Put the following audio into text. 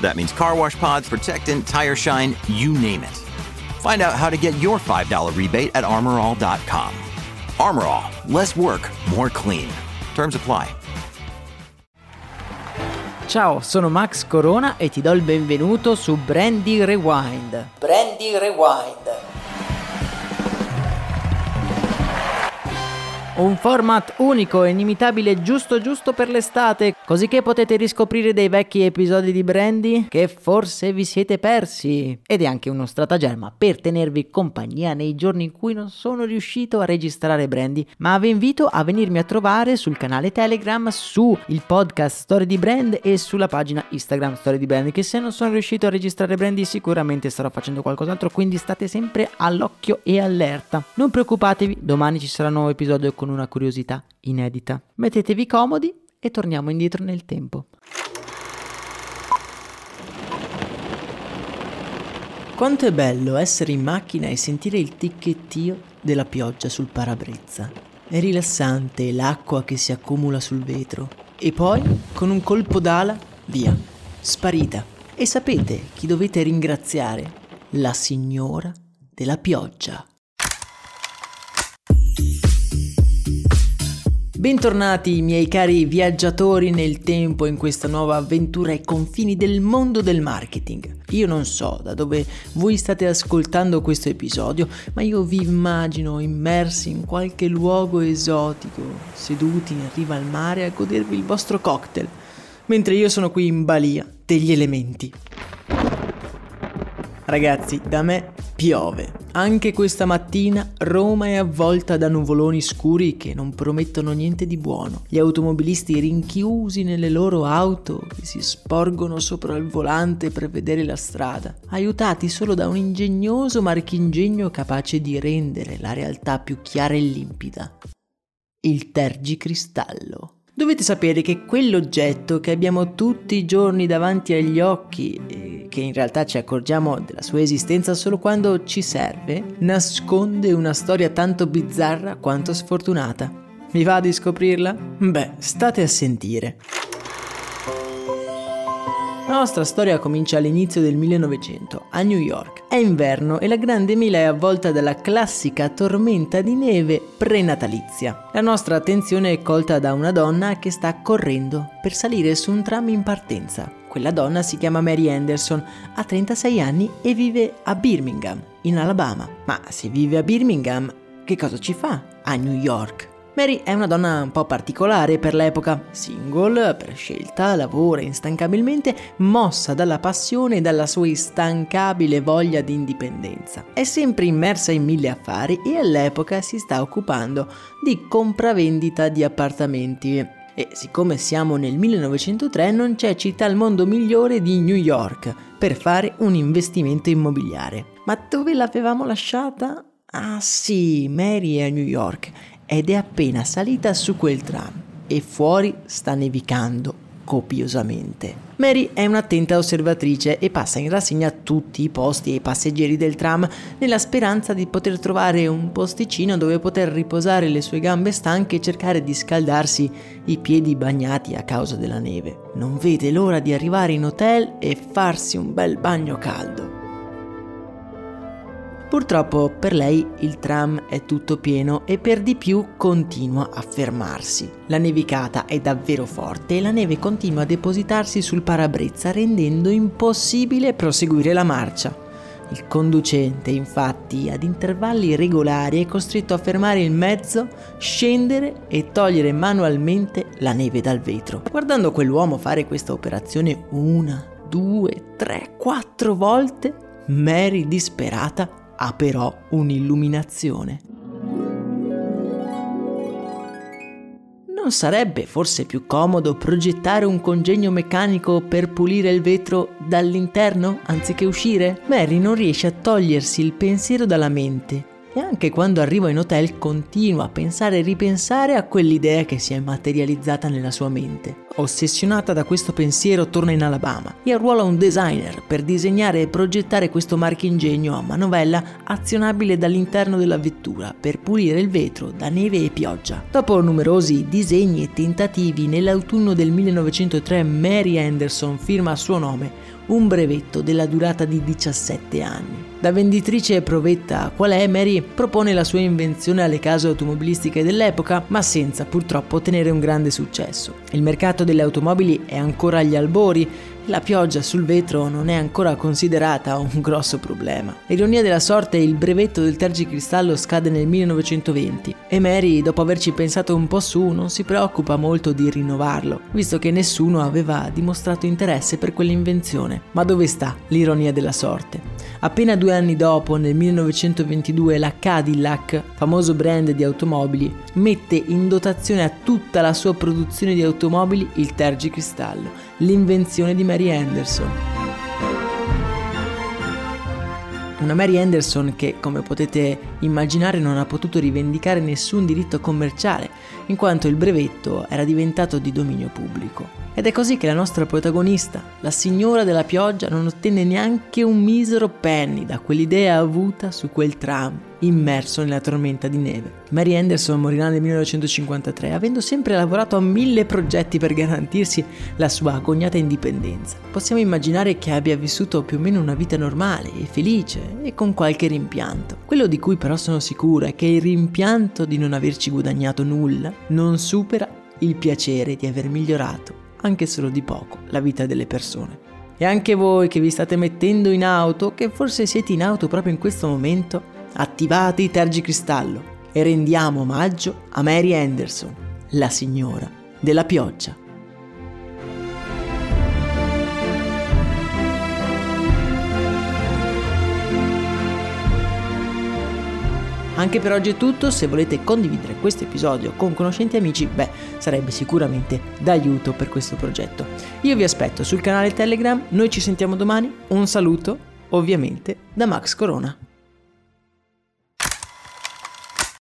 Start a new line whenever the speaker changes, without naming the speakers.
That means car wash pods, protectant, tire shine, you name it. Find out how to get your $5 rebate at armorall.com. Armorall, less work, more clean. Terms apply.
Ciao, sono Max Corona e ti do il benvenuto su Brandy Rewind. Brandy Rewind. Un format unico e inimitabile giusto giusto per l'estate, così che potete riscoprire dei vecchi episodi di Brandy che forse vi siete persi. Ed è anche uno stratagemma per tenervi compagnia nei giorni in cui non sono riuscito a registrare Brandy, ma vi invito a venirmi a trovare sul canale Telegram, su il podcast Story di Brand e sulla pagina Instagram Story di Brand, che se non sono riuscito a registrare Brandy sicuramente starò facendo qualcos'altro, quindi state sempre all'occhio e allerta. Non preoccupatevi, domani ci sarà un nuovo episodio con una curiosità inedita. Mettetevi comodi e torniamo indietro nel tempo. Quanto è bello essere in macchina e sentire il ticchettio della pioggia sul parabrezza. È rilassante l'acqua che si accumula sul vetro. E poi, con un colpo d'ala, via, sparita. E sapete chi dovete ringraziare? La signora della pioggia. Bentornati miei cari viaggiatori nel tempo in questa nuova avventura ai confini del mondo del marketing. Io non so da dove voi state ascoltando questo episodio, ma io vi immagino immersi in qualche luogo esotico, seduti in riva al mare a godervi il vostro cocktail, mentre io sono qui in balia degli elementi. Ragazzi, da me piove. Anche questa mattina Roma è avvolta da nuvoloni scuri che non promettono niente di buono. Gli automobilisti rinchiusi nelle loro auto che si sporgono sopra il volante per vedere la strada, aiutati solo da un ingegnoso marchingegno capace di rendere la realtà più chiara e limpida. Il tergicristallo. Dovete sapere che quell'oggetto che abbiamo tutti i giorni davanti agli occhi che in realtà ci accorgiamo della sua esistenza solo quando ci serve, nasconde una storia tanto bizzarra quanto sfortunata. Vi va di scoprirla? Beh, state a sentire. La nostra storia comincia all'inizio del 1900, a New York. È inverno e la grande mela è avvolta dalla classica tormenta di neve prenatalizia. La nostra attenzione è colta da una donna che sta correndo per salire su un tram in partenza. Quella donna si chiama Mary Anderson, ha 36 anni e vive a Birmingham, in Alabama. Ma se vive a Birmingham, che cosa ci fa a New York? Mary è una donna un po' particolare per l'epoca, single, per scelta, lavora instancabilmente, mossa dalla passione e dalla sua instancabile voglia di indipendenza. È sempre immersa in mille affari e all'epoca si sta occupando di compravendita di appartamenti. E siccome siamo nel 1903 non c'è città al mondo migliore di New York per fare un investimento immobiliare. Ma dove l'avevamo lasciata? Ah sì, Mary è a New York ed è appena salita su quel tram e fuori sta nevicando copiosamente. Mary è un'attenta osservatrice e passa in rassegna tutti i posti e i passeggeri del tram nella speranza di poter trovare un posticino dove poter riposare le sue gambe stanche e cercare di scaldarsi i piedi bagnati a causa della neve. Non vede l'ora di arrivare in hotel e farsi un bel bagno caldo. Purtroppo per lei il tram è tutto pieno e per di più continua a fermarsi. La nevicata è davvero forte e la neve continua a depositarsi sul parabrezza rendendo impossibile proseguire la marcia. Il conducente, infatti, ad intervalli regolari è costretto a fermare il mezzo, scendere e togliere manualmente la neve dal vetro. Guardando quell'uomo fare questa operazione una, due, tre, quattro volte, Mary disperata ha però un'illuminazione. Non sarebbe forse più comodo progettare un congegno meccanico per pulire il vetro dall'interno anziché uscire? Mary non riesce a togliersi il pensiero dalla mente e anche quando arriva in hotel continua a pensare e ripensare a quell'idea che si è materializzata nella sua mente. Ossessionata da questo pensiero torna in Alabama e arruola un designer per disegnare e progettare questo marchingegno a manovella azionabile dall'interno della vettura per pulire il vetro da neve e pioggia. Dopo numerosi disegni e tentativi, nell'autunno del 1903 Mary Anderson firma a suo nome un brevetto della durata di 17 anni. Da venditrice provetta qual è, Mary propone la sua invenzione alle case automobilistiche dell'epoca, ma senza purtroppo ottenere un grande successo. Il mercato delle automobili è ancora agli albori la pioggia sul vetro non è ancora considerata un grosso problema. Ironia della sorte, il brevetto del tergicristallo scade nel 1920 e Mary, dopo averci pensato un po' su, non si preoccupa molto di rinnovarlo, visto che nessuno aveva dimostrato interesse per quell'invenzione. Ma dove sta l'ironia della sorte? Appena due anni dopo, nel 1922, la Cadillac, famoso brand di automobili, mette in dotazione a tutta la sua produzione di automobili il tergicristallo l'invenzione di Mary Anderson. Una Mary Anderson che, come potete immaginare, non ha potuto rivendicare nessun diritto commerciale, in quanto il brevetto era diventato di dominio pubblico. Ed è così che la nostra protagonista, la signora della pioggia, non ottenne neanche un misero penny da quell'idea avuta su quel tram immerso nella tormenta di neve. Mary Anderson morirà nel 1953, avendo sempre lavorato a mille progetti per garantirsi la sua agognata indipendenza. Possiamo immaginare che abbia vissuto più o meno una vita normale e felice e con qualche rimpianto. Quello di cui però sono sicura è che il rimpianto di non averci guadagnato nulla non supera il piacere di aver migliorato anche solo di poco, la vita delle persone. E anche voi che vi state mettendo in auto, che forse siete in auto proprio in questo momento, attivate i tergicristallo e rendiamo omaggio a Mary Anderson, la signora della pioggia. Anche per oggi è tutto, se volete condividere questo episodio con conoscenti e amici, beh, sarebbe sicuramente d'aiuto per questo progetto. Io vi aspetto sul canale Telegram, noi ci sentiamo domani, un saluto ovviamente da Max Corona.